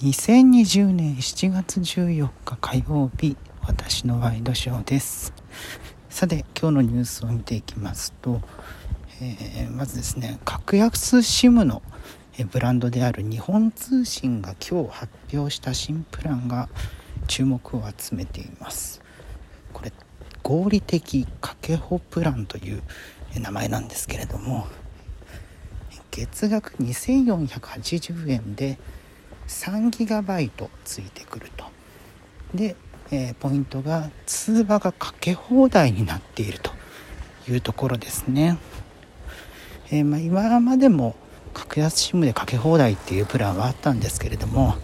2020年7月14日火曜日私のワイドショーです。さて今日のニュースを見ていきますと、えー、まずですね格安 SIM のブランドである日本通信が今日発表した新プランが注目を集めています。これ合理的かけほプランという名前なんですけれども月額2480円で 3GB ついてくると。で、えー、ポイントが通話がかけ放題になっているというところですね、えー、まあ、今までも格安 SIM でかけ放題っていうプランはあったんですけれども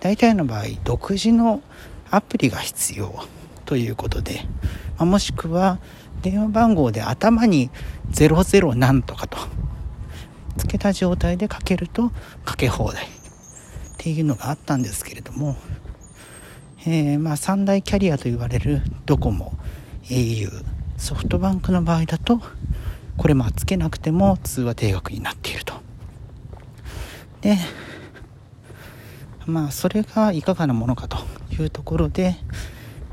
大体の場合独自のアプリが必要ということで、まあ、もしくは電話番号で頭に00なんとかとつけた状態でかけるとかけ放題。っていうのがあったんですけれども、えー、まあ三大キャリアと言われるドコモ au ソフトバンクの場合だとこれまあつけなくても通話定額になっていると。でまあそれがいかがなものかというところで、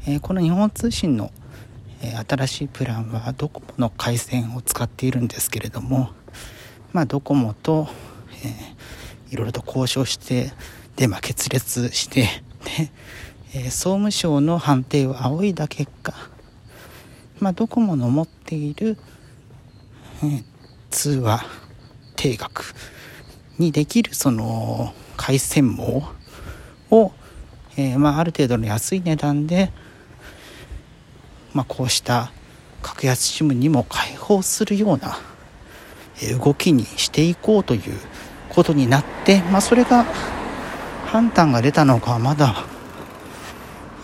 えー、この日本通信の、え、新しいプランはドコモの回線を使っているんですけれどもまあドコモと、えー、いろいろと交渉してで、まあ、決裂してで、えー、総務省の判定を仰いだ結果、まあ、ドコモの持っている、えー、通話定額にできるその回線網を、えー、まあ、ある程度の安い値段で、まあ、こうした格安 SIM にも開放するような動きにしていこうということになって、まあ、それが判断が出たのがまだ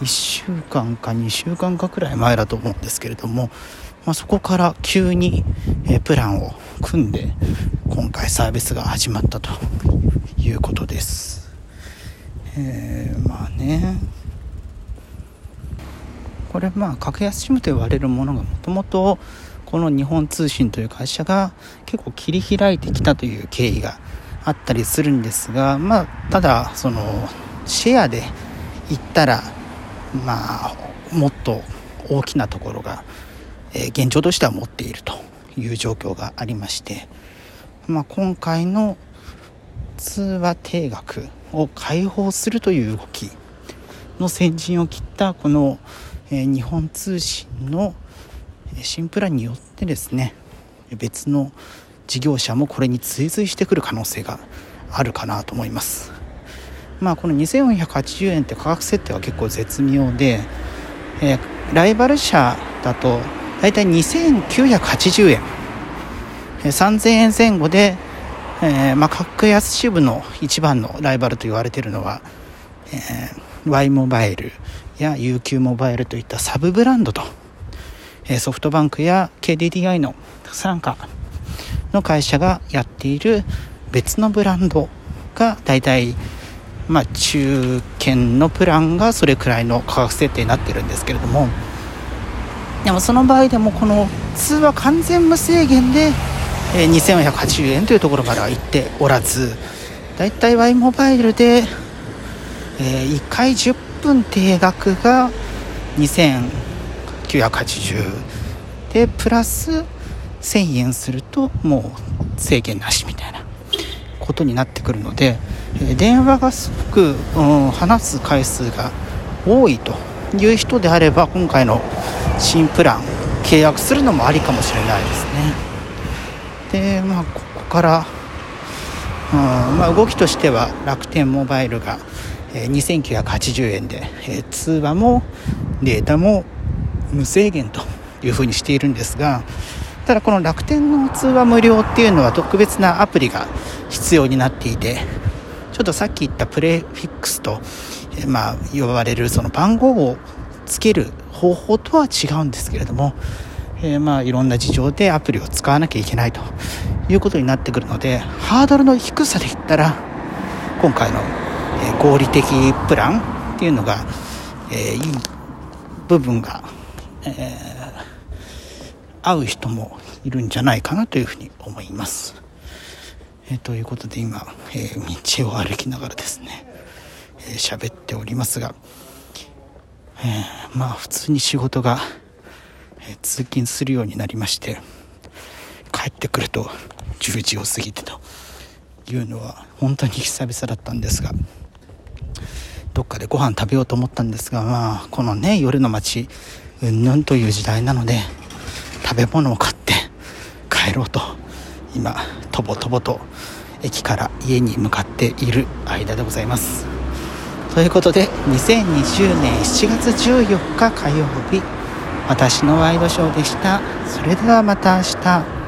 1週間か2週間かくらい前だと思うんですけれども、まあ、そこから急にプランを組んで今回サービスが始まったということです。えー、まあねこれまあ格安 SIM と言われるものがもともとこの日本通信という会社が結構切り開いてきたという経緯があったりするんですが、まあ、ただそのシェアで言ったら、まあ、もっと大きなところが、えー、現状としては持っているという状況がありまして、まあ、今回の通話定額を開放するという動きの先陣を切ったこの、えー、日本通信の新プランによってですね別の事業者もこれに追随してくる可能性があるかなと思います。まあこの2480円って価格設定は結構絶妙で、えー、ライバル社だと大体2980円、えー、3000円前後で、えー、まあ格安支部の一番のライバルと言われているのは、えー、Y モバイルや UQ モバイルといったサブブランドと、えー、ソフトバンクや KDDI の傘下の会社がやっている別のブランドが大体まあ中堅のプランがそれくらいの価格設定になってるんですけれども。でもその場合でもこの通話完全無制限で2480円というところまでは行っておらずだいたい Y モバイルで1回10分定額が2980でプラス1000円するともう制限なしみたいなことになってくるので、え電話がすごく、うん、話す回数が多いという人であれば今回の新プラン契約するのもありかもしれないですね。でまあここから、うんまあ、動きとしては楽天モバイルが、え2980円で、え通話もデータも無制限というふうにしているんですがただこの楽天の通話無料っていうのは特別なアプリが必要になっていてちょっとさっき言ったプレフィックスと、えまあ呼ばれるその番号をつける方法とは違うんですけれども、えー、まあいろんな事情でアプリを使わなきゃいけないということになってくるのでハードルの低さで言ったら今回の、え合理的プランっていうのが、えー、いい部分が、えー会う人もいるんじゃないかなというふうに思います。えー、ということで今、えー、道を歩きながらですね、喋、えー、っておりますが、えー、まあ普通に仕事が、え、通勤するようになりまして帰ってくると10時を過ぎてというのは本当に久々だったんですがどっかでご飯食べようと思ったんですがまあこのね夜の街うんぬんという時代なので食べ物を買って帰ろうと。今とぼとぼと駅から家に向かっている間でございます。ということで2020年7月14日火曜日。私のワイドショーでした。それではまた明日。